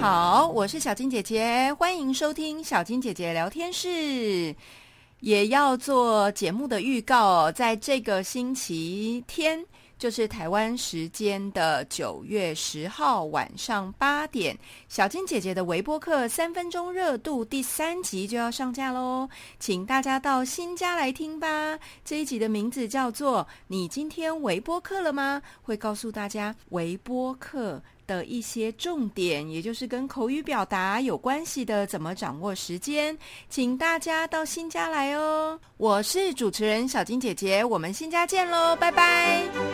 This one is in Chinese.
好我是小金姐姐，欢迎收听小金姐姐聊天室。也要做节目的预告，在这个星期天，就是台湾时间的九月十号晚上八点，小金姐姐的微播课三分钟热度第三集就要上架喽，请大家到新家来听吧。这一集的名字叫做“你今天微播课了吗？”会告诉大家微播课。的一些重点，也就是跟口语表达有关系的，怎么掌握时间，请大家到新家来哦。我是主持人小金姐姐，我们新家见喽，拜拜。